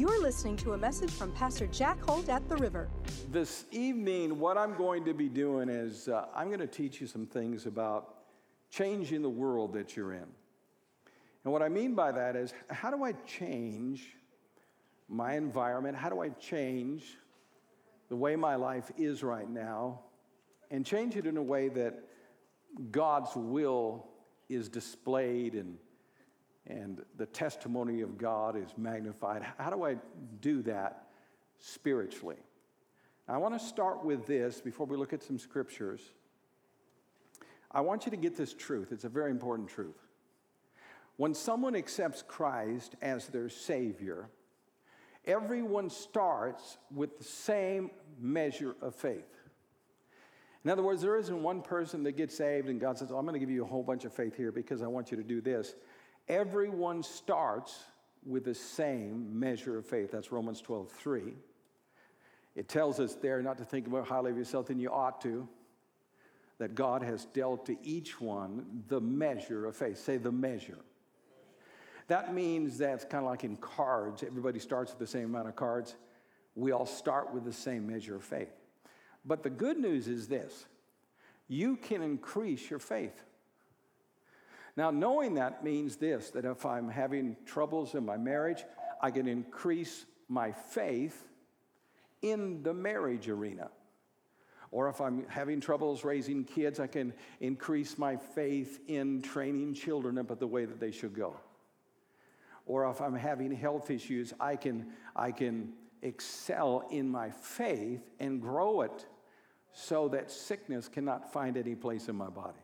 You're listening to a message from Pastor Jack Holt at the River. This evening, what I'm going to be doing is uh, I'm going to teach you some things about changing the world that you're in. And what I mean by that is, how do I change my environment? How do I change the way my life is right now and change it in a way that God's will is displayed and, and the testimony of God is magnified? How do I do that spiritually? I want to start with this before we look at some scriptures. I want you to get this truth. It's a very important truth. When someone accepts Christ as their Savior, everyone starts with the same measure of faith. In other words, there isn't one person that gets saved and God says, oh, I'm going to give you a whole bunch of faith here because I want you to do this. Everyone starts with the same measure of faith. That's Romans 12, 3. It tells us there not to think more highly of yourself than you ought to, that God has dealt to each one the measure of faith. Say the measure. That means that's kind of like in cards. Everybody starts with the same amount of cards. We all start with the same measure of faith. But the good news is this you can increase your faith. Now, knowing that means this that if I'm having troubles in my marriage, I can increase my faith in the marriage arena. Or if I'm having troubles raising kids, I can increase my faith in training children up the way that they should go or if I'm having health issues, I can, I can excel in my faith and grow it so that sickness cannot find any place in my body.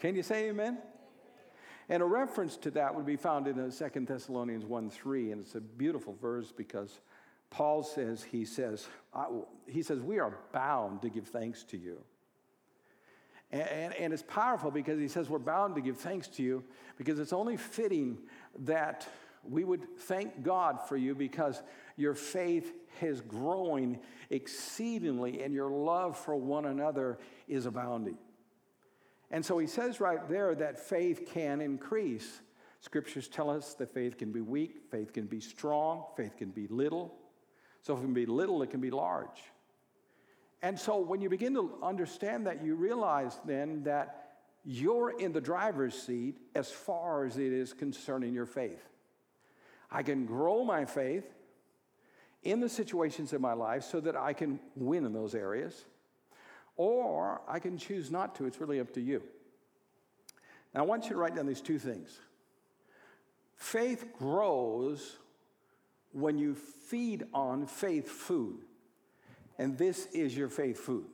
Can you say amen? And a reference to that would be found in uh, 2 Thessalonians 1 3, and it's a beautiful verse because Paul says, he says, he says, we are bound to give thanks to you. And, and, and, it's powerful because he says we're bound to give thanks to you because it's only fitting that we would thank God for you because your faith is growing exceedingly and your love for one another is abounding. And so he says right there that faith can increase. Scriptures tell us that faith can be weak, faith can be strong, faith can be little. So if it can be little, it can be large. And so when you begin to understand that, you realize then that you're in the driver's seat as far as it is concerning your faith. I can grow my faith in the situations in my life so that I can win in those areas, or I can choose not to. It's really up to you. Now, I want you to write down these two things. Faith grows when you feed on faith food, and this is your faith food.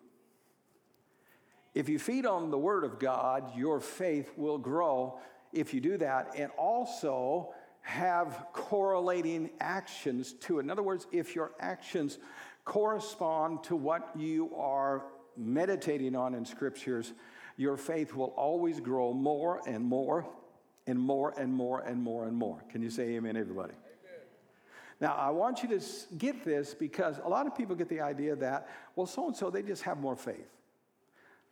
If you feed on the Word of God, your faith will grow if you do that, and also have correlating actions to it. In other words, if your actions correspond to what you are meditating on in scriptures, your faith will always grow more and more and more and more and more and more. Can you say amen, everybody? Now, I want you to get this because a lot of people get the idea that, well, so and so, they just have more faith.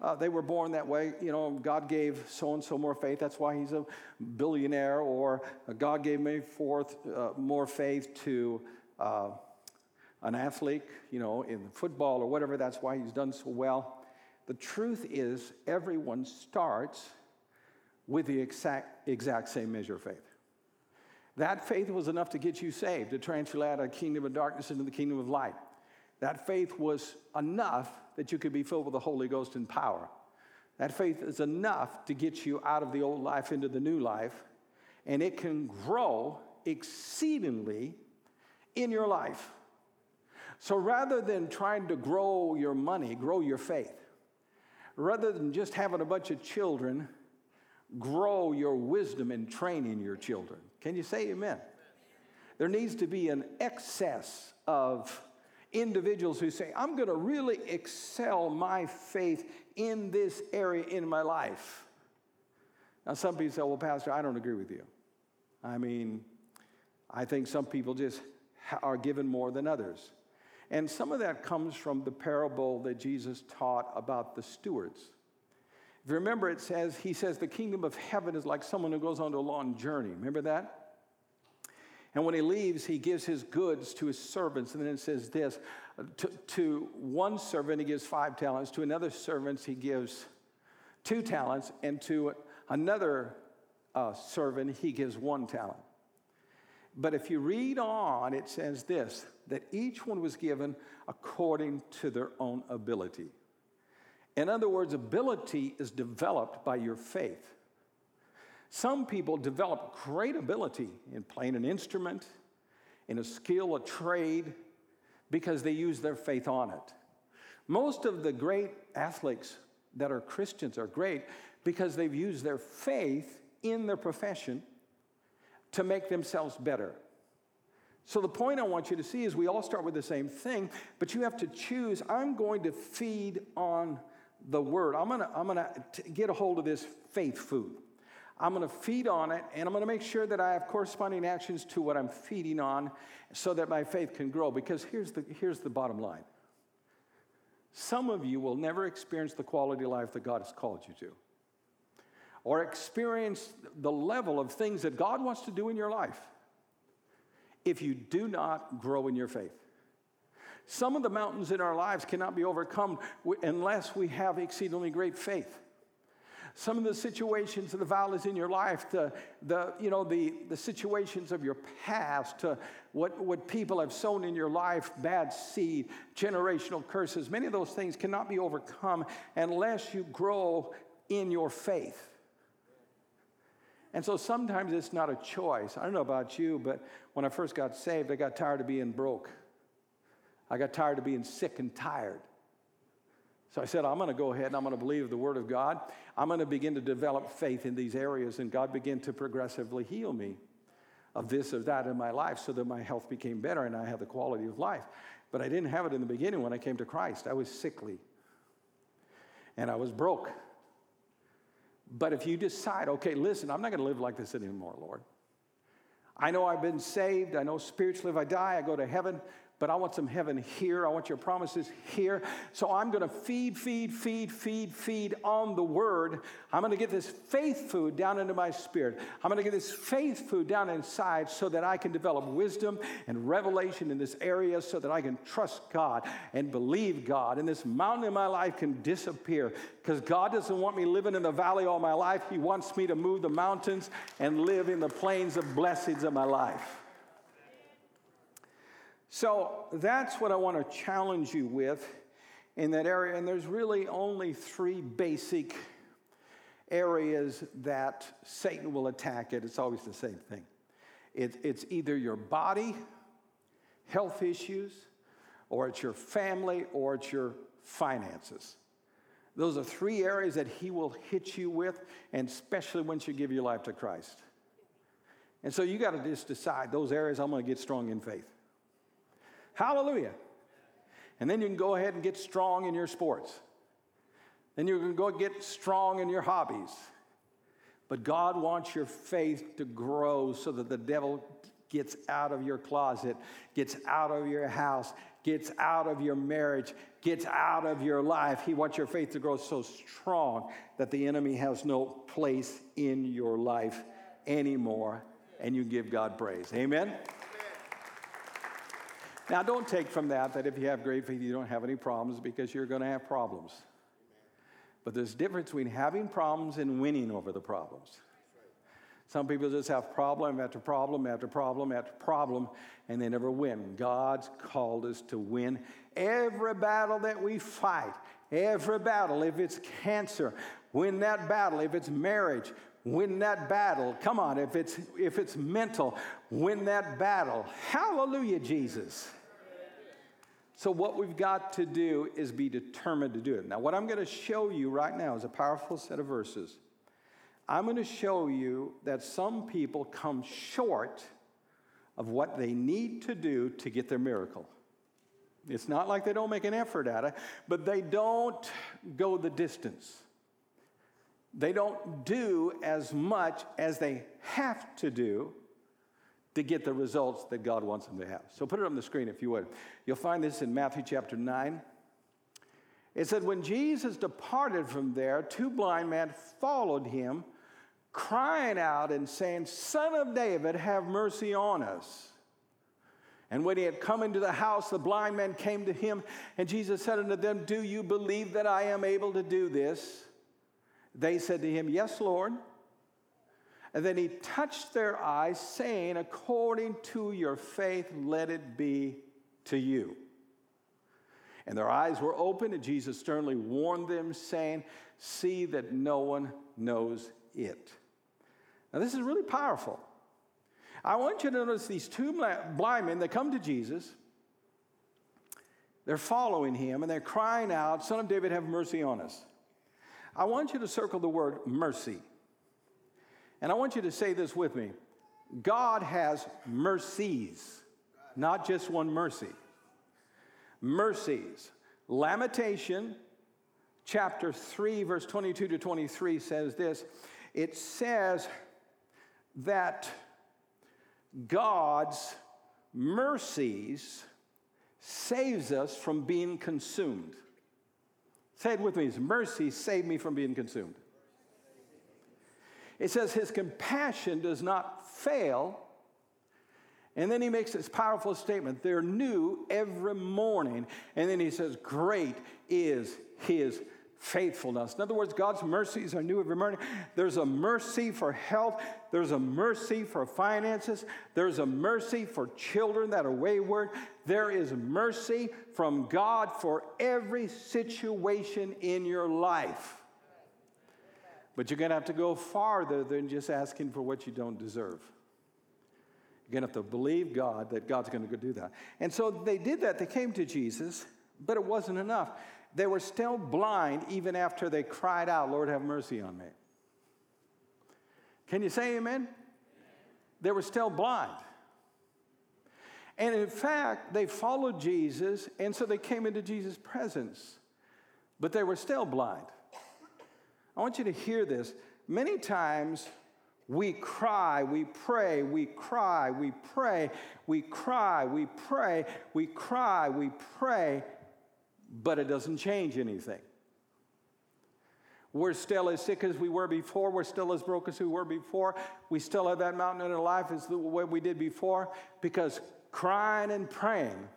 Uh, they were born that way. You know, God gave so and so more faith. That's why he's a billionaire. Or God gave me forth uh, more faith to uh, an athlete, you know, in football or whatever. That's why he's done so well. The truth is, everyone starts with the exact, exact same measure of faith. That faith was enough to get you saved, to transfer out of the kingdom of darkness into the kingdom of light. That faith was enough that you could be filled with the Holy Ghost and power. That faith is enough to get you out of the old life into the new life, and it can grow exceedingly in your life. So rather than trying to grow your money, grow your faith. Rather than just having a bunch of children, grow your wisdom and training your children. Can you say amen? There needs to be an excess of individuals who say, I'm going to really excel my faith in this area in my life. Now, some people say, Well, Pastor, I don't agree with you. I mean, I think some people just are given more than others. And some of that comes from the parable that Jesus taught about the stewards. If you remember, it says, He says, the kingdom of heaven is like someone who goes on a long journey. Remember that? And when he leaves, he gives his goods to his servants. And then it says this to, to one servant, he gives five talents. To another servant, he gives two talents. And to another uh, servant, he gives one talent. But if you read on, it says this that each one was given according to their own ability. In other words, ability is developed by your faith. Some people develop great ability in playing an instrument, in a skill, a trade, because they use their faith on it. Most of the great athletes that are Christians are great because they've used their faith in their profession to make themselves better. So, the point I want you to see is we all start with the same thing, but you have to choose I'm going to feed on the word. I'm gonna, I'm gonna get a hold of this faith food. I'm gonna feed on it, and I'm gonna make sure that I have corresponding actions to what I'm feeding on so that my faith can grow. Because here's the, here's the bottom line some of you will never experience the quality of life that God has called you to or experience the level of things that God wants to do in your life if you do not grow in your faith. Some of the mountains in our lives cannot be overcome unless we have exceedingly great faith. Some of the situations, the valleys in your life, the, the, you know, the, the situations of your past, uh, what, what people have sown in your life, bad seed, generational curses, many of those things cannot be overcome unless you grow in your faith. And so sometimes it's not a choice. I don't know about you, but when I first got saved, I got tired of being broke. I got tired of being sick and tired. So I said, I'm going to go ahead and I'm going to believe the Word of God. I'm going to begin to develop faith in these areas, and God began to progressively heal me of this or that in my life so that my health became better and I had the quality of life. But I didn't have it in the beginning when I came to Christ. I was sickly and I was broke. But if you decide, okay, listen, I'm not going to live like this anymore, Lord. I know I've been saved. I know spiritually if I die, I go to heaven but I want some heaven here. I want your promises here. So I'm going to feed, feed, feed, feed, feed on the word. I'm going to get this faith food down into my spirit. I'm going to get this faith food down inside so that I can develop wisdom and revelation in this area so that I can trust God and believe God. And this mountain in my life can disappear because God doesn't want me living in the valley all my life. He wants me to move the mountains and live in the plains of blessings of my life. So that's what I want to challenge you with in that area. And there's really only three basic areas that Satan will attack it. It's always the same thing it, it's either your body, health issues, or it's your family, or it's your finances. Those are three areas that he will hit you with, and especially once you give your life to Christ. And so you got to just decide those areas I'm going to get strong in faith. Hallelujah. And then you can go ahead and get strong in your sports. Then you can go get strong in your hobbies. But God wants your faith to grow so that the devil gets out of your closet, gets out of your house, gets out of your marriage, gets out of your life. He wants your faith to grow so strong that the enemy has no place in your life anymore, and you give God praise. Amen. Now, don't take from that that if you have great faith, you don't have any problems because you're going to have problems. But there's a difference between having problems and winning over the problems. Some people just have problem after problem after problem after problem, and they never win. God's called us to win every battle that we fight, every battle. If it's cancer, win that battle. If it's marriage, win that battle. Come on, if it's if it's mental, win that battle. Hallelujah, Jesus. So what we've got to do is be determined to do it. Now, what I'm going to show you right now is a powerful set of verses. I'm going to show you that some people come short of what they need to do to get their miracle. It's not like they don't make an effort at it, but they don't go the distance they don't do as much as they have to do to get the results that God wants them to have. So put it on the screen if you would. You'll find this in Matthew chapter 9. It said, When Jesus departed from there, two blind men followed him, crying out and saying, Son of David, have mercy on us. And when he had come into the house, the blind man came to him, and Jesus said unto them, Do you believe that I am able to do this? They said to him, Yes, Lord. And then he touched their eyes, saying, According to your faith, let it be to you. And their eyes were opened, and Jesus sternly warned them, saying, See that no one knows it. Now, this is really powerful. I want you to notice these two blind men that come to Jesus. They're following him and they're crying out, Son of David, have mercy on us. I want you to circle the word mercy. And I want you to say this with me God has mercies, not just one mercy. Mercies. Lamentation chapter 3, verse 22 to 23 says this it says that God's mercies saves us from being consumed. Say it with me. Mercy saved me from being consumed. It says his compassion does not fail. And then he makes this powerful statement they're new every morning. And then he says, Great is his faithfulness. In other words, God's mercies are new every morning. There's a mercy for health, there's a mercy for finances, there's a mercy for children that are wayward. There is mercy from God for every situation in your life. But you're going to have to go farther than just asking for what you don't deserve. You're going to have to believe God that God's going to do that. And so they did that. They came to Jesus, but it wasn't enough. They were still blind even after they cried out, Lord, have mercy on me. Can you say amen? They were still blind. And in fact, they followed Jesus, and so they came into Jesus' presence, but they were still blind. I want you to hear this. Many times we cry, we pray, we cry, we pray, we cry, we pray, we cry, we pray, but it doesn't change anything. We're still as sick as we were before. We're still as broke as we were before. We still have that mountain in our life as the way we did before because crying and praying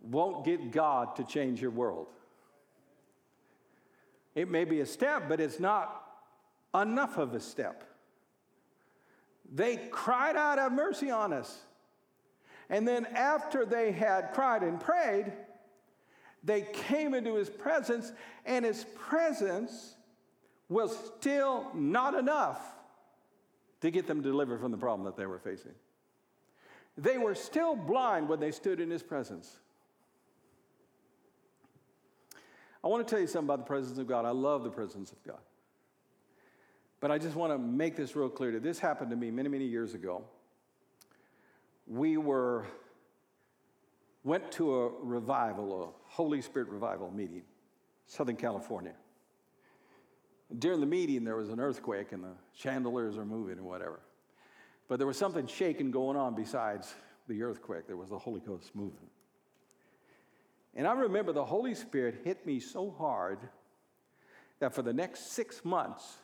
won't get God to change your world. It may be a step, but it's not enough of a step. They cried out, Have mercy on us. And then, after they had cried and prayed, they came into his presence, and his presence was still not enough to get them delivered from the problem that they were facing. They were still blind when they stood in his presence. I want to tell you something about the presence of God. I love the presence of God. But I just want to make this real clear to this happened to me many, many years ago. We were went to a revival, a Holy Spirit revival meeting, Southern California. During the meeting, there was an earthquake and the chandeliers are moving and whatever. But there was something shaking going on besides the earthquake. There was the Holy Ghost moving. And I remember the Holy Spirit hit me so hard that for the next six months,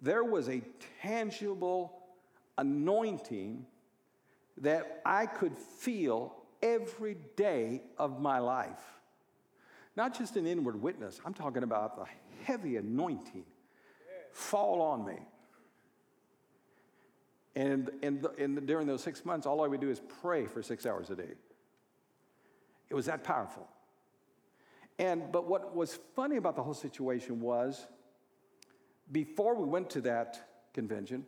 there was a tangible anointing that I could feel every day of my life. Not just an inward witness, I'm talking about the heavy anointing fall on me. And, and, and during those six months, all I would do is pray for six hours a day. It was that powerful. And but what was funny about the whole situation was before we went to that convention,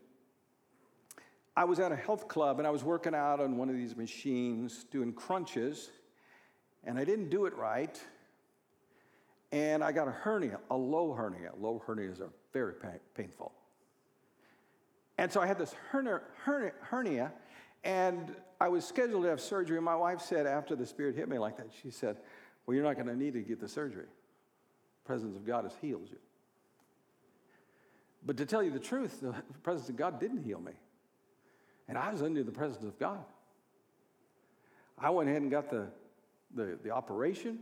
I was at a health club and I was working out on one of these machines doing crunches, and I didn't do it right. And I got a hernia, a low hernia. Low hernias are very painful. And so I had this hernia, hernia, hernia and I was scheduled to have surgery, and my wife said, after the Spirit hit me like that, she said, Well, you're not going to need to get the surgery. The presence of God has healed you. But to tell you the truth, the presence of God didn't heal me. And I was under the presence of God. I went ahead and got the, the, the operation,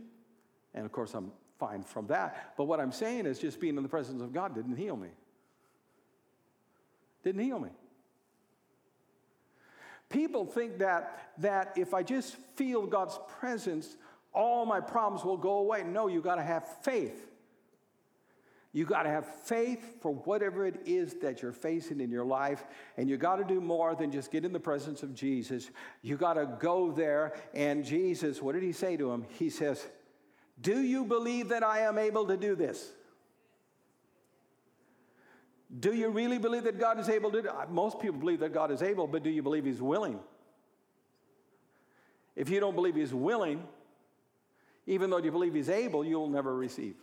and of course, I'm fine from that. But what I'm saying is just being in the presence of God didn't heal me. Didn't heal me. People think that, that if I just feel God's presence, all my problems will go away. No, you got to have faith. You got to have faith for whatever it is that you're facing in your life, and you got to do more than just get in the presence of Jesus. You got to go there, and Jesus, what did he say to him? He says, Do you believe that I am able to do this? Do you really believe that God is able to do it? Most people believe that God is able, but do you believe He's willing? If you don't believe He's willing, even though you believe He's able, you'll never receive.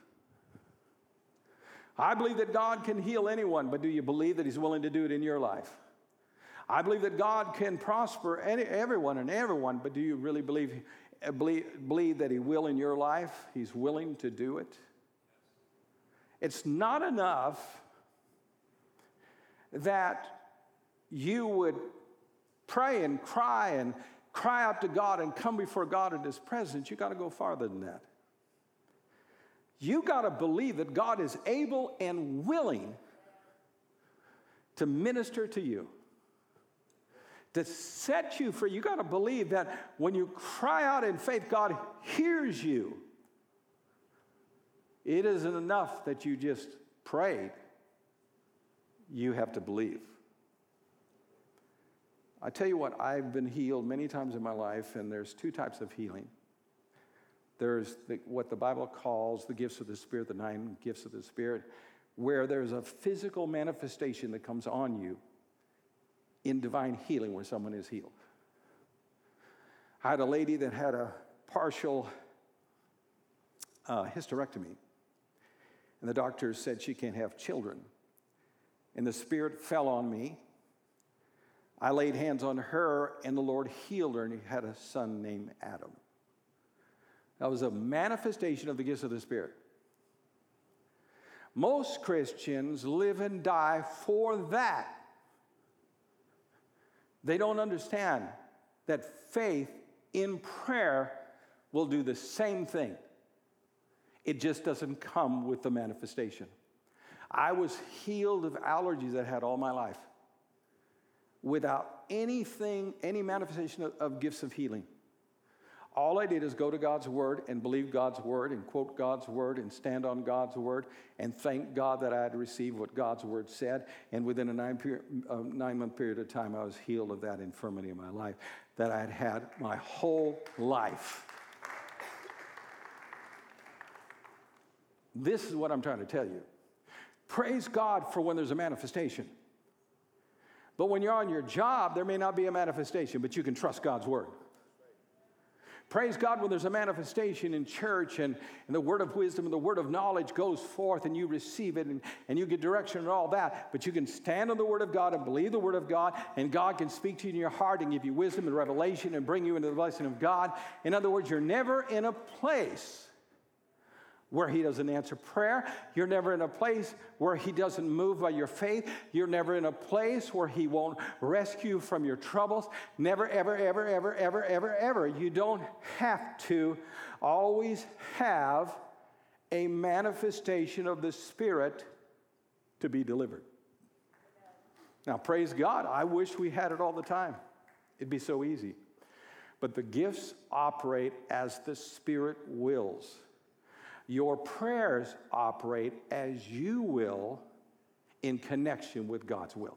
I believe that God can heal anyone, but do you believe that He's willing to do it in your life? I believe that God can prosper any, everyone and everyone, but do you really believe, believe, believe that He will in your life? He's willing to do it? It's not enough that you would pray and cry and cry out to God and come before God in His presence. You got to go farther than that. You got to believe that God is able and willing to minister to you, to set you free. You got to believe that when you cry out in faith, God hears you. It isn't enough that you just prayed, you have to believe. I tell you what, I've been healed many times in my life, and there's two types of healing. There's the, what the Bible calls the gifts of the Spirit, the nine gifts of the Spirit, where there's a physical manifestation that comes on you in divine healing where someone is healed. I had a lady that had a partial uh, hysterectomy, and the doctors said she can't have children. And the Spirit fell on me. I laid hands on her, and the Lord healed her, and he had a son named Adam. That was a manifestation of the gifts of the Spirit. Most Christians live and die for that. They don't understand that faith in prayer will do the same thing. It just doesn't come with the manifestation. I was healed of allergies I had all my life without anything, any manifestation of, of gifts of healing. All I did is go to God's word and believe God's word and quote God's word and stand on God's word and thank God that I had received what God's word said. And within a nine, uh, nine month period of time, I was healed of that infirmity in my life that I had had my whole life. This is what I'm trying to tell you. Praise God for when there's a manifestation. But when you're on your job, there may not be a manifestation, but you can trust God's word. Praise God when there's a manifestation in church and, and the word of wisdom and the word of knowledge goes forth and you receive it and, and you get direction and all that. But you can stand on the word of God and believe the word of God, and God can speak to you in your heart and give you wisdom and revelation and bring you into the blessing of God. In other words, you're never in a place where he doesn't answer prayer. You're never in a place where he doesn't move by your faith. You're never in a place where he won't rescue from your troubles. Never, ever, ever, ever, ever, ever, ever. You don't have to always have a manifestation of the Spirit to be delivered. Now, praise God. I wish we had it all the time. It'd be so easy. But the gifts operate as the Spirit wills. Your prayers operate as you will in connection with God's will.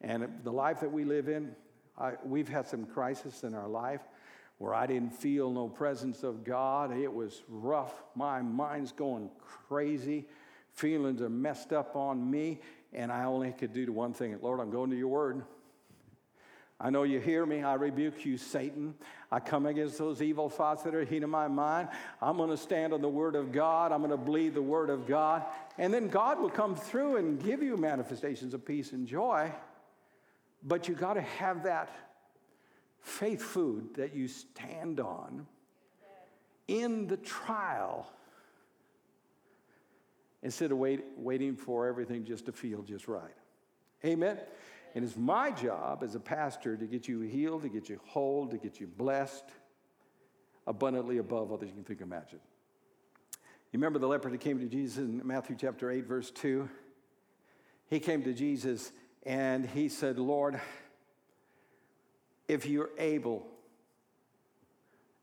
And the life that we live in, I, we've had some crisis in our life where I didn't feel no presence of God. It was rough. My mind's going crazy. Feelings are messed up on me. And I only could do one thing Lord, I'm going to your word. I know you hear me. I rebuke you, Satan. I come against those evil thoughts that are in my mind. I'm going to stand on the Word of God. I'm going to believe the Word of God. And then God will come through and give you manifestations of peace and joy. But you got to have that faith food that you stand on in the trial instead of wait, waiting for everything just to feel just right. Amen. And it's my job as a pastor to get you healed, to get you whole, to get you blessed abundantly above others you can think of imagine. You remember the leper that came to Jesus in Matthew chapter 8, verse 2? he came to Jesus and he said, Lord, if you're able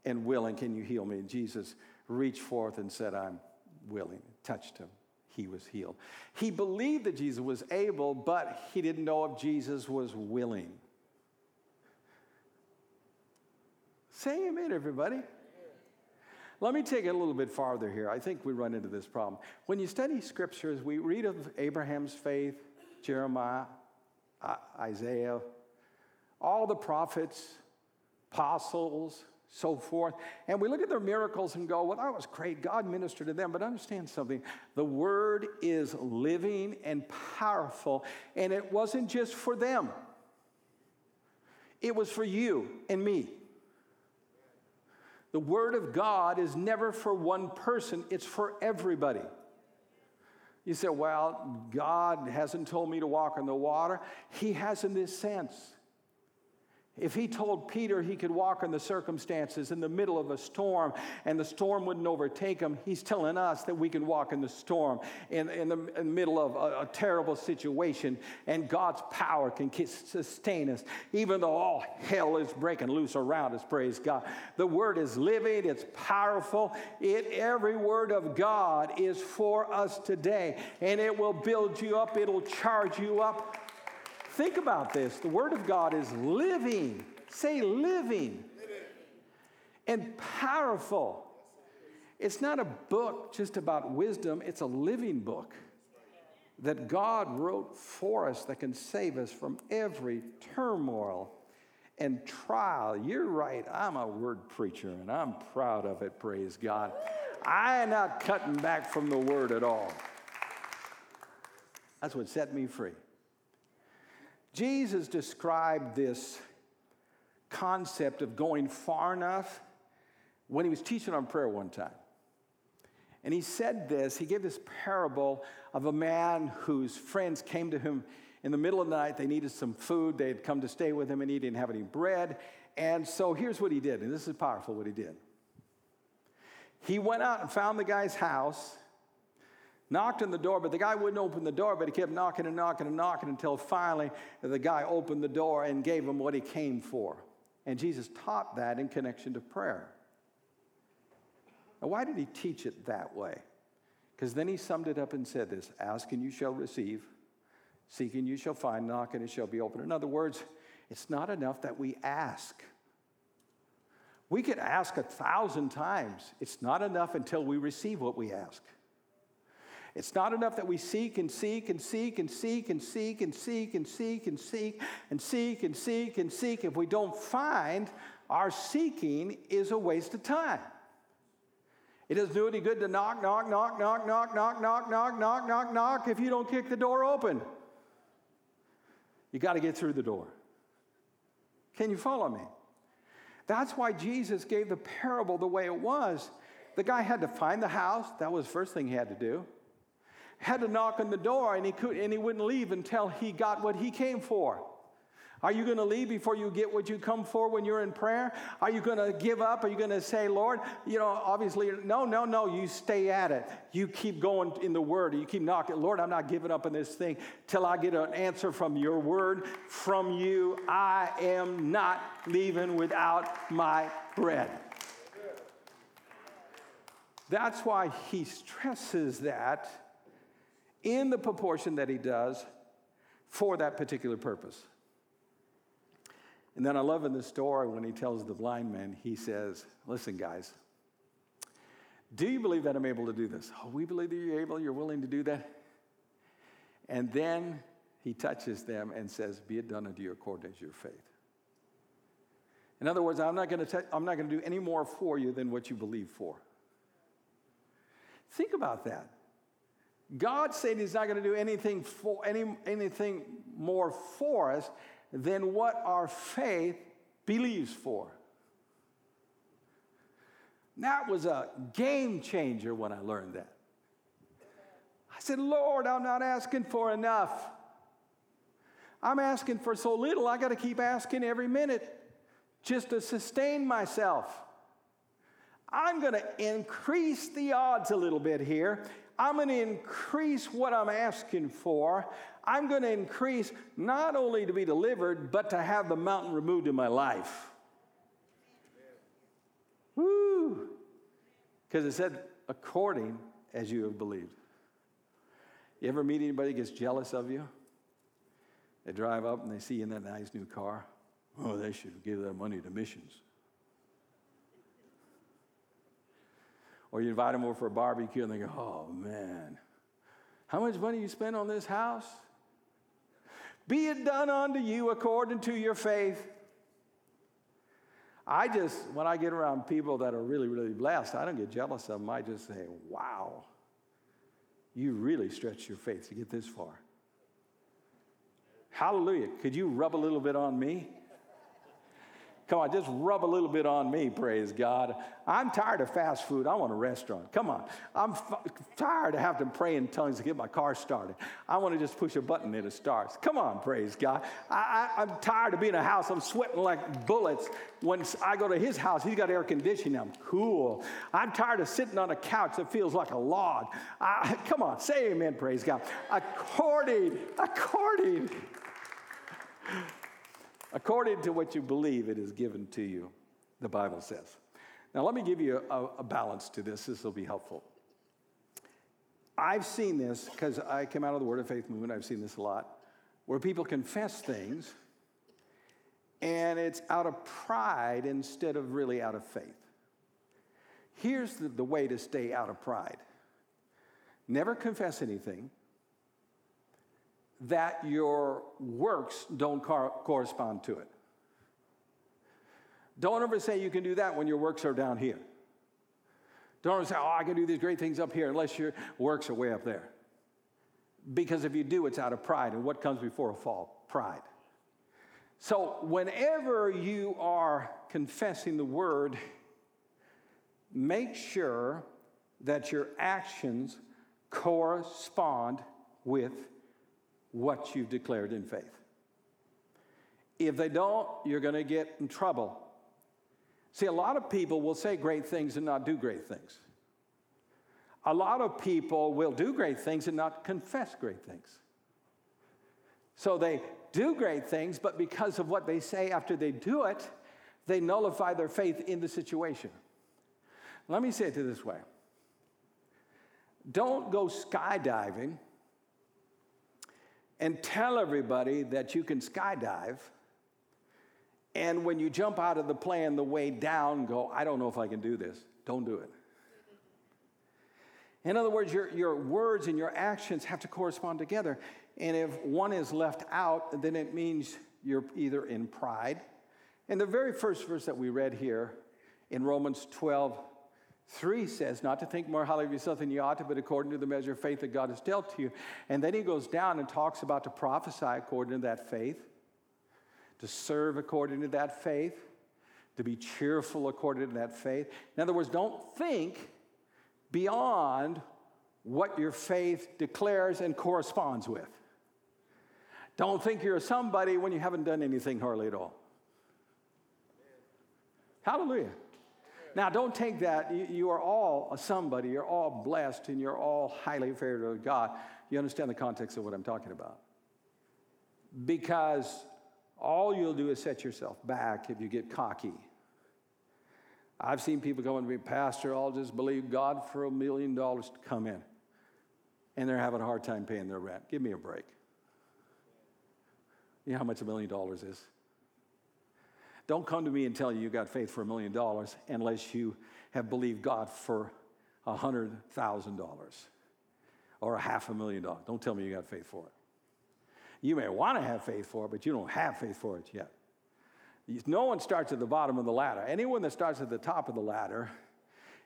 and willing, can you heal me? And Jesus reached forth and said, I'm willing, touched him. He was healed. He believed that Jesus was able, but he didn't know if Jesus was willing. Say amen, everybody. Let me take it a little bit farther here. I think we run into this problem. When you study scriptures, we read of Abraham's faith, Jeremiah, Isaiah, all the prophets, apostles, so forth. And we look at their miracles and go, well, that was great. God ministered to them. But understand something the word is living and powerful, and it wasn't just for them, it was for you and me. The Word of God is never for one person, it's for everybody. You say, well, God hasn't told me to walk on the water. He has in this sense. If he told Peter he could walk in the circumstances in the middle of a storm and the storm wouldn't overtake him, he's telling us that we can walk in the storm in, in, the, in the middle of a, a, terrible situation and God's power can sustain us, even though all hell is breaking loose around us, praise God. The word is living, it's powerful. It, every word of God is for us today, and it will build you up, it'll charge you up Think about this. The Word of God is living. Say living. And powerful. It's not a book just about wisdom, it's a living book that God wrote for us that can save us from every turmoil and trial. You're right, I'm a word preacher and I'm proud of it, praise God. I am not cutting back from the word at all. That's what set me free. Jesus described this concept of going far enough when he was teaching on prayer one time. And he said this, he gave this parable of a man whose friends came to him in the middle of the night. They needed some food. They had come to stay with him and he didn't have any bread. And so here's what he did, and this is powerful what he did. He went out and found the guy's house knocked on the door, but the guy wouldn't open the door, but he kept knocking and knocking and knocking until finally the guy opened the door and gave him what he came for. And Jesus taught that in connection to prayer. Now, why did he teach it that way? Because then he summed it up and said this Ask and you shall receive, seek and you shall find, knock and it shall be opened. In other words, it's not enough that we ask. We could ask a thousand times. It's not enough until we receive what we ask. It's not enough that we seek and seek and seek and seek and seek and seek and seek and seek and seek and seek and seek. If we don't find, our seeking is a waste of time. It doesn't do any good to knock, knock, knock, knock, knock, knock, knock, knock, knock, knock, knock if you don't kick the door open. You got to get through the door. Can you follow me? That's why Jesus gave the parable the way it was. The guy had to find the house, that was the first thing he had to do had to knock on the door and he, could, and he wouldn't leave until he got what he came for. Are you going to leave before you get what you come for when you're in prayer? Are you going to give up? Are you going to say, Lord, you know, obviously, no, no, no, you stay at it. You keep going in the word. You keep knocking. Lord, I'm not giving up on this thing till I get an answer from your word, from you. I am not leaving without my bread. That's why he stresses that in the proportion that he does for that particular purpose. And then I love in the story when he tells the blind man, he says, Listen, guys, do you believe that I'm able to do this? Oh, we believe that you're able, you're willing to do that. And then he touches them and says, Be it done unto you according to your faith. In other words, I'm not going to I'm not going to do any more for you than what you believe for. Think about that. God said He's not going to do anything, for, any, anything more for us than what our faith believes for. That was a game changer when I learned that. I said, Lord, I'm not asking for enough. I'm asking for so little, I got to keep asking every minute just to sustain myself. I'm going to increase the odds a little bit here I'm going to increase what I'm asking for. I'm going to increase not only to be delivered, but to have the mountain removed in my life. Woo! Because it said, according as you have believed. You ever meet anybody gets jealous of you? They drive up and they see you in that nice new car. Oh, they should give that money to missions. Or you invite them over for a barbecue and they go, oh man, how much money you spend on this house? Be it done unto you according to your faith. I just, when I get around people that are really, really blessed, I don't get jealous of them. I just say, wow, you really stretched your faith to get this far. Hallelujah. Could you rub a little bit on me? Come on, just rub a little bit on me, praise God. I'm tired of fast food. I want a restaurant. Come on. I'm f- tired of having to pray in tongues to get my car started. I want to just push a button and it starts. Come on, praise God. I, I'm tired of being in a house. I'm sweating like bullets. When I go to his house, he's got air conditioning. I'm cool. I'm tired of sitting on a couch that feels like a log. I, come on, say amen, praise God. According, according. According to what you believe, it is given to you, the Bible says. Now, let me give you a, a balance to this. This will be helpful. I've seen this because I came out of the Word of Faith movement. I've seen this a lot, where people confess things and it's out of pride instead of really out of faith. Here's the, the way to stay out of pride never confess anything that your works don't cor- correspond to it. Don't ever say you can do that when your works are down here. Don't ever say, oh, I can do these great things up here unless your works are way up there. Because if you do, it's out of pride. And what comes before a fall? Pride. So whenever you are confessing the word, make sure that your actions correspond with what you've declared in faith. If they don't, you're going to get in trouble. See, a lot of people will say great things and not do great things. A lot of people will do great things and not confess great things. So they do great things, but because of what they say after they do it, they nullify their faith in the situation. Let me say it this way don't go skydiving and tell everybody that you can skydive. And when you jump out of the plane, the way down, go, I don't know if I can do this. Don't do it. In other words, your, your words and your actions have to correspond together. And if one is left out, then it means you're either in pride. And the very first verse that we read here in Romans 12, 3 says, not to think more highly of yourself than you ought to, but according to the measure of faith that God has dealt to you. And then he goes down and talks about to prophesy according to that faith, to serve according to that faith, to be cheerful according to that faith. In other words, don't think beyond what your faith declares and corresponds with. Don't think you're somebody when you haven't done anything hardly at all. Hallelujah. Now, don't take that. You, are all somebody. You're all blessed and you're all highly favored of God. You understand the context of what I'm talking about. Because all you'll do is set yourself back if you get cocky. I've seen people going to be pastor, I'll just believe God for a million dollars to come in. And they're having a hard time paying their rent. Give me a break. You know how much a million dollars is? Don't come to me and tell you you got faith for a million dollars unless you have believed God for a hundred thousand dollars or a half a million dollars. Don't tell me you got faith for it. You may want to have faith for it, but you don't have faith for it yet. No one starts at the bottom of the ladder. Anyone that starts at the top of the ladder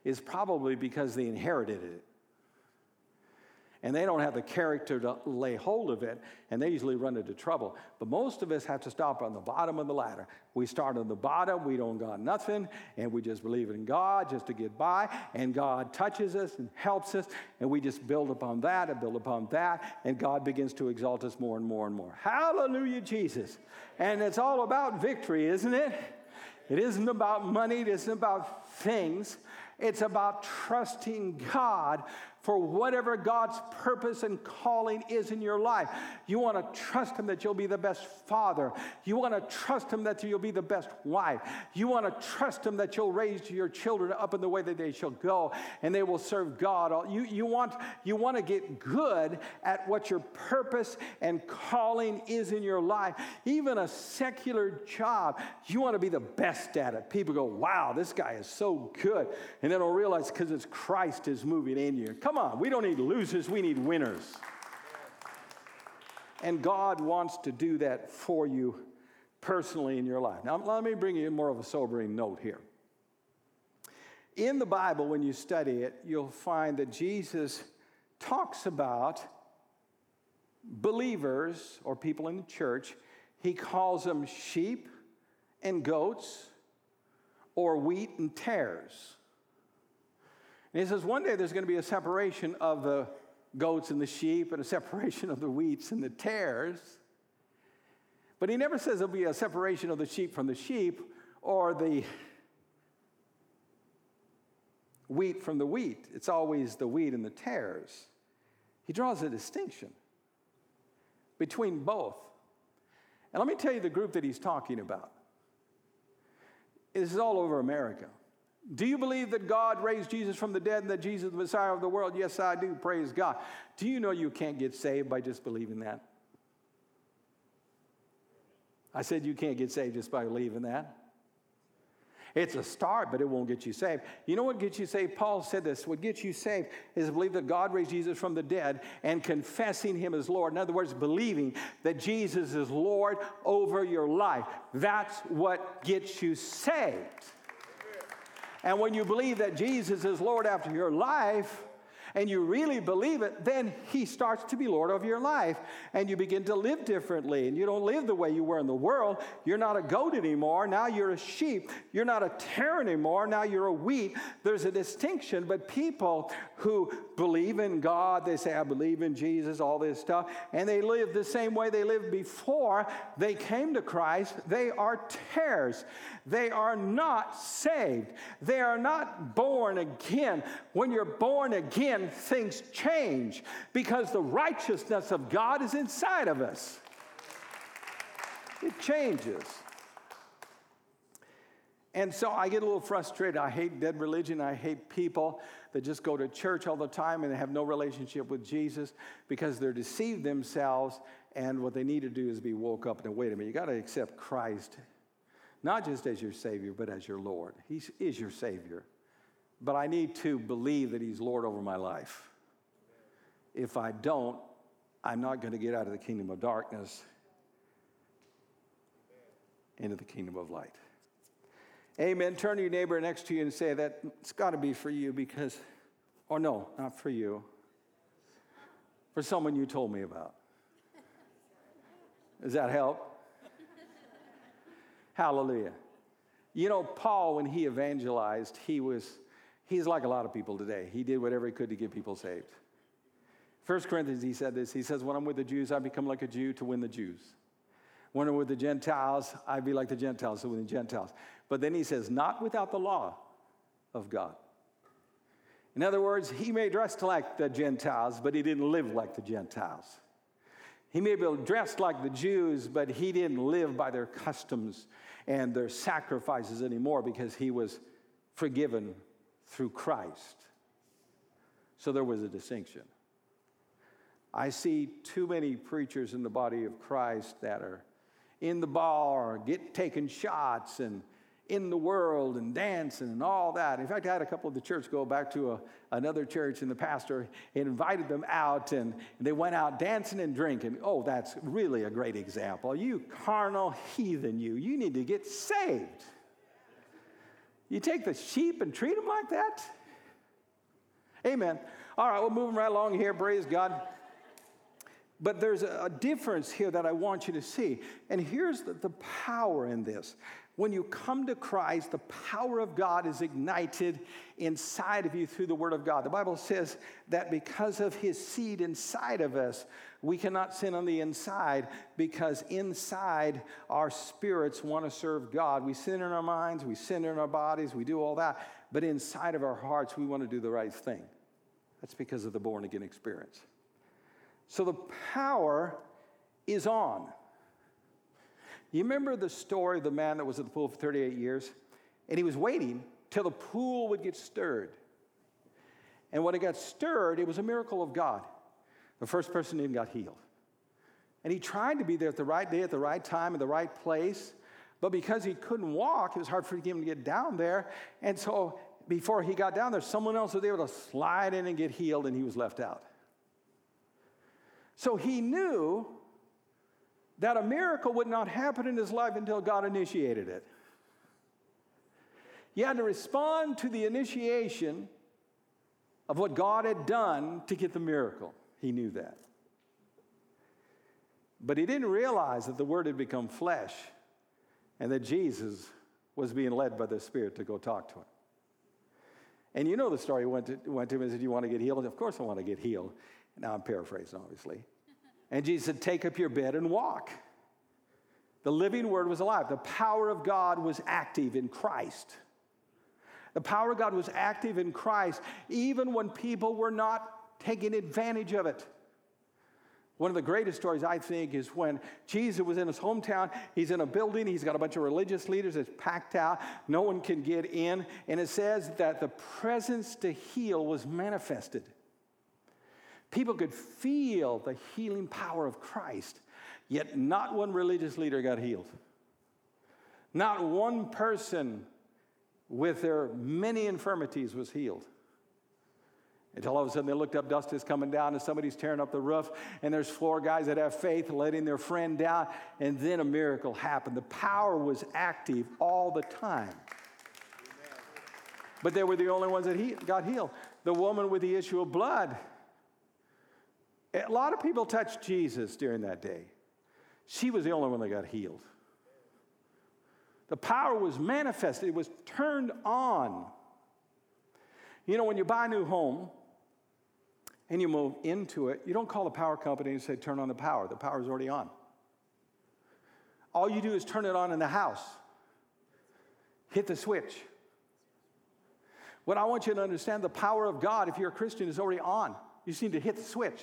is probably because they inherited it and they don't have the character to lay hold of it, and they usually run into trouble. But most of us have to stop on the bottom of the ladder. We start on the bottom, we don't got nothing, and we just believe in God just to get by, and God touches us and helps us, and we just build upon that and build upon that, and God begins to exalt us more and more and more. Hallelujah, Jesus. And it's all about victory, isn't it? It isn't about money, it isn't about things. It's about trusting God for whatever God's purpose and calling is in your life. You want to trust Him that you'll be the best father. You want to trust Him that you'll be the best wife. You want to trust Him that you'll raise your children up in the way that they shall go and they will serve God. You, you, want, you want to get good at what your purpose and calling is in your life. Even a secular job, you want to be the best at it. People go, wow, this guy is so good. And then they'll realize because it's Christ is moving in you. Come Come on, we don't need losers, we need winners. And God wants to do that for you personally in your life. Now, let me bring you more of a sobering note here. In the Bible, when you study it, you'll find that Jesus talks about believers or people in the church. He calls them sheep and goats or wheat and tares. And he says one day there's going to be a separation of the goats and the sheep and a separation of the wheats and the tares. But he never says there'll be a separation of the sheep from the sheep or the wheat from the wheat. It's always the wheat and the tares. He draws a distinction between both. And let me tell you the group that he's talking about. This is all over America. Do you believe that God raised Jesus from the dead and that Jesus is the Messiah of the world? Yes, I do. Praise God. Do you know you can't get saved by just believing that? I said you can't get saved just by believing that. It's a start, but it won't get you saved. You know what gets you saved? Paul said this what gets you saved is to believe that God raised Jesus from the dead and confessing him as Lord. In other words, believing that Jesus is Lord over your life. That's what gets you saved. And when you believe that Jesus is Lord after your life, and you really believe it, then He starts to be Lord of your life. And you begin to live differently. And you don't live the way you were in the world. You're not a goat anymore. Now you're a sheep. You're not a tare anymore. Now you're a wheat. There's a distinction. But people who believe in God, they say, I believe in Jesus, all this stuff, and they live the same way they lived before they came to Christ, they are tares. They are not saved. They are not born again. When you're born again, things change because the righteousness of God is inside of us. It changes. And so I get a little frustrated. I hate dead religion. I hate people that just go to church all the time and they have no relationship with Jesus because they're deceived themselves. And what they need to do is be woke up and wait a minute, you got to accept Christ, not just as your Savior, but as your Lord. He is your Savior but I need to believe that He's Lord over my life. If I don't, I'm not going to get out of the kingdom of darkness into the kingdom of light. Amen. Turn to your neighbor next to you and say that it's got to be for you because, or no, not for you, for someone you told me about. Does that help? Hallelujah. You know, Paul, when he evangelized, he was He's like a lot of people today. He did whatever he could to get people saved. First Corinthians, he said this. He says, When I'm with the Jews, I become like a Jew to win the Jews. When I'm with the Gentiles, I be like the Gentiles to win the Gentiles. But then he says, Not without the law of God. In other words, he may dress like the Gentiles, but he didn't live like the Gentiles. He may be dressed like the Jews, but he didn't live by their customs and their sacrifices anymore because he was forgiven through Christ. So there was a distinction. I see too many preachers in the body of Christ that are in the bar, get taking shots, and in the world and dancing and all that. In fact, I had a couple of the church go back to a, another church, and the pastor invited them out, and, and they went out dancing and drinking. Oh, that's really a great example. You carnal heathen, you, you need to get saved. You take the sheep and treat them like that? Amen. All right, we're moving right along here. Praise God. But there's a difference here that I want you to see. And here's the, the power in this. When you come to Christ, the power of God is ignited inside of you through the Word of God. The Bible says that because of His seed inside of us, we cannot sin on the inside because inside our spirits want to serve God. We sin in our minds, we sin in our bodies, we do all that, but inside of our hearts, we want to do the right thing. That's because of the born again experience. So the power is on. You remember the story of the man that was at the pool for 38 years? And he was waiting till the pool would get stirred. And when it got stirred, it was a miracle of God. The first person even got healed. And he tried to be there at the right day, at the right time, in the right place. But because he couldn't walk, it was hard for him to get down there. And so before he got down there, someone else was able to slide in and get healed, and he was left out. So he knew that a miracle would not happen in his life until God initiated it. He had to respond to the initiation of what God had done to get the miracle. He knew that. But he didn't realize that the Word had become flesh and that Jesus was being led by the Spirit to go talk to him. And you know the story. Went to, went to him and said, Do you want to get healed? Of course I want to get healed. Now I'm paraphrasing, obviously. And Jesus said, Take up your bed and walk. The living word was alive. The power of God was active in Christ. The power of God was active in Christ, even when people were not taking advantage of it. One of the greatest stories, I think, is when Jesus was in his hometown. He's in a building, he's got a bunch of religious leaders, it's packed out, no one can get in. And it says that the presence to heal was manifested. People could feel the healing power of Christ, yet not one religious leader got healed. Not one person with their many infirmities was healed. Until all of a sudden they looked up, dust is coming down, and somebody's tearing up the roof, and there's four guys that have faith letting their friend down, and then a miracle happened. The power was active all the time. But they were the only ones that he got healed. The woman with the issue of blood a lot of people touched Jesus during that day. She was the only one that got healed. The power was manifested, it was turned on. You know, when you buy a new home and you move into it, you don't call the power company and say, turn on the power. The power is already on. All you do is turn it on in the house, hit the switch. What I want you to understand the power of God, if you're a Christian, is already on. You just need to hit the switch.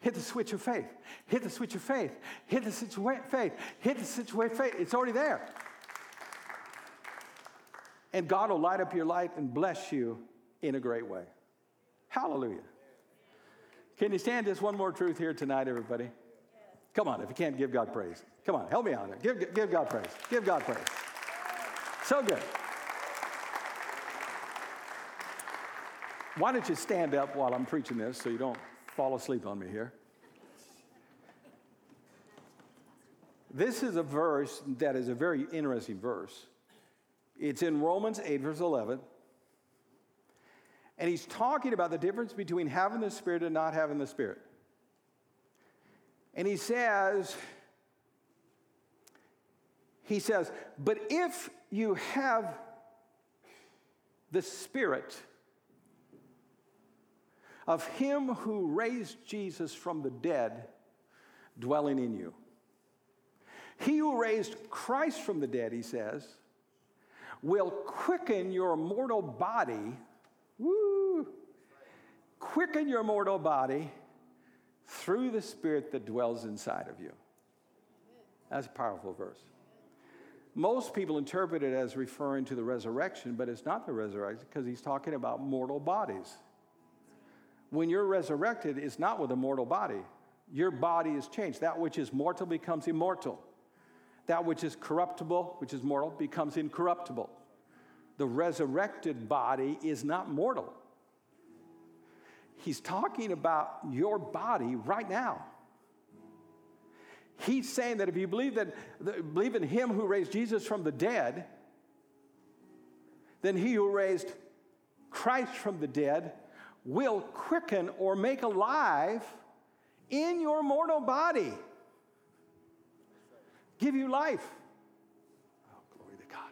Hit the switch of faith. Hit the switch of faith. Hit the switch of faith. Hit the switch of faith. It's already there. And God will light up your light and bless you in a great way. Hallelujah. Can you stand just one more truth here tonight, everybody? Come on, if you can't give God praise. Come on, help me out here. Give, give God praise. Give God praise. So good. Why don't you stand up while I'm preaching this so you don't fall asleep on me here. This is a verse that is a very interesting verse. It's in Romans 8, verse 11. And he's talking about the difference between having the Spirit and not having the Spirit. And he says, he says, but if you have the Spirit, of him who raised Jesus from the dead dwelling in you. He who raised Christ from the dead, he says, will quicken your mortal body. Woo! Quicken your mortal body through the Spirit that dwells inside of you. That's a powerful verse. Most people interpret it as referring to the resurrection, but it's not the resurrection because he's talking about mortal bodies when you're resurrected, it's not with a mortal body. Your body is changed. That which is mortal becomes immortal. That which is corruptible, which is mortal, becomes incorruptible. The resurrected body is not mortal. He's talking about your body right now. He's saying that if you believe that believe in him who raised Jesus from the dead, then he who raised Christ from the dead will quicken or make alive in your mortal body. Give you life. Oh, glory to God.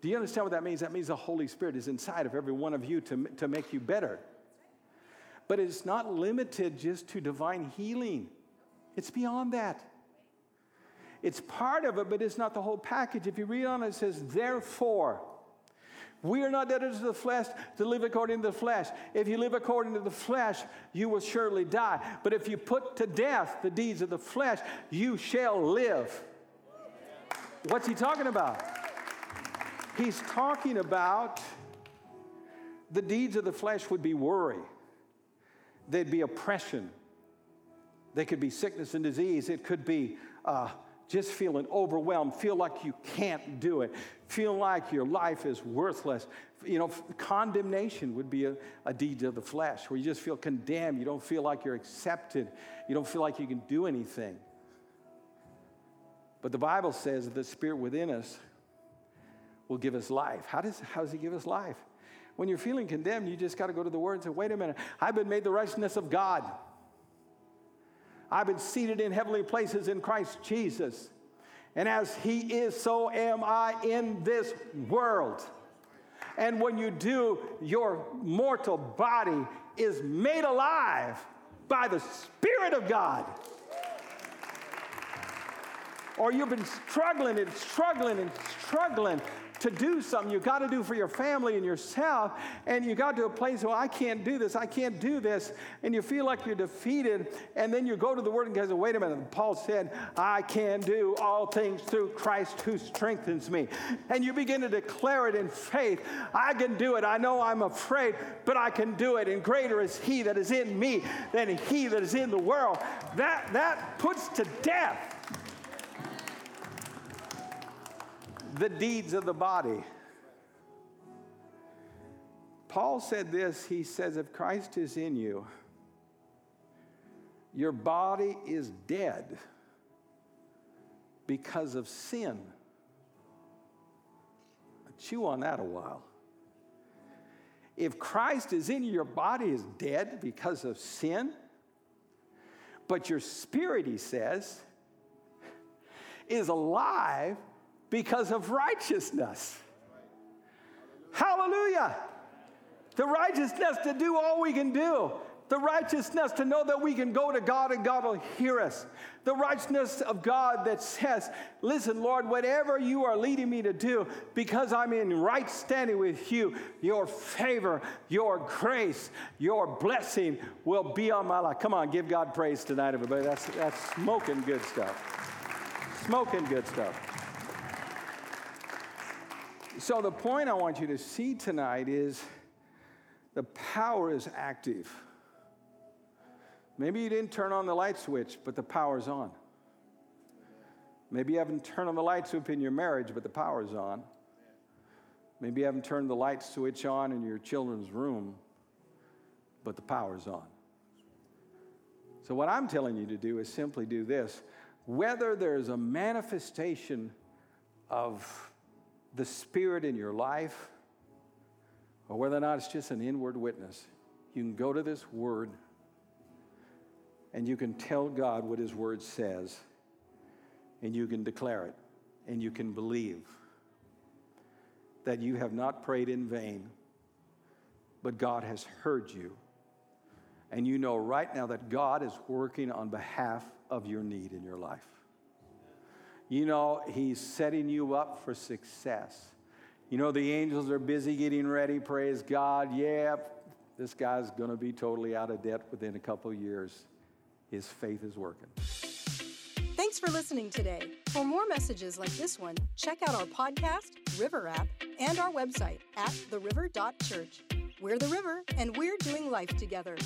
Do you understand what that means? That means the Holy Spirit is inside of every one of you to, to make you better. But it's not limited just to divine healing, it's beyond that. It's part of it, but it's not the whole package. If you read on it, it says, therefore. We are not debtors to the flesh to live according to the flesh. If you live according to the flesh, you will surely die. But if you put to death the deeds of the flesh, you shall live. What's he talking about? He's talking about the deeds of the flesh would be worry, they'd be oppression, they could be sickness and disease, it could be uh, just feeling overwhelmed, feel like you can't do it, feel like your life is worthless. You know, condemnation would be a, a deed of the flesh where you just feel condemned. You don't feel like you're accepted. You don't feel like you can do anything. But the Bible says that the Spirit within us will give us life. How does, how does He give us life? When you're feeling condemned, you just got to go to the Word and say, wait a minute, I've been made the righteousness of God. I've been seated in heavenly places in Christ Jesus. And as He is, so am I in this world. And when you do, your mortal body is made alive by the Spirit of God. Or you've been struggling and struggling and struggling to do something you got to do for your family and yourself, and you got to a place where I can't do this, I can't do this, and you feel like you're defeated, and then you go to the Word and go, wait a minute, Paul said, I can do all things through Christ who strengthens me. And you begin to declare it in faith. I can do it. I know I'm afraid, but I can do it, and greater is He that is in me than He that is in the world. That, that puts to death the deeds of the body. Paul said this he says, If Christ is in you, your body is dead because of sin. Chew on that a while. If Christ is in you, your body is dead because of sin, but your spirit, he says, is alive because of righteousness. Hallelujah. The righteousness to do all we can do. The righteousness to know that we can go to God and God will hear us. The righteousness of God that says, Listen, Lord, whatever you are leading me to do, because I'm in right standing with you, your favor, your grace, your blessing will be on my life. Come on, give God praise tonight, everybody. That's, that's smoking good stuff. Smoking good stuff. So, the point I want you to see tonight is the power is active. Maybe you didn't turn on the light switch, but the power's on. Maybe you haven't turned on the light switch in your marriage, but the power's on. Maybe you haven't turned the light switch on in your children's room, but the power's on. So, what I'm telling you to do is simply do this. Whether there's a manifestation of the Spirit in your life, or whether or not it's just an inward witness, you can go to this Word and you can tell God what His Word says, and you can declare it, and you can believe that you have not prayed in vain, but God has heard you. And you know right now that God is working on behalf of your need in your life. You know, He's setting you up for success. You know, the angels are busy getting ready, praise God. Yeah, this guy's going to be totally out of debt within a couple years. His faith is working. Thanks for listening today. For more messages like this one, check out our podcast, River app, and our website at theriver.church. We're the river, and we're doing life together.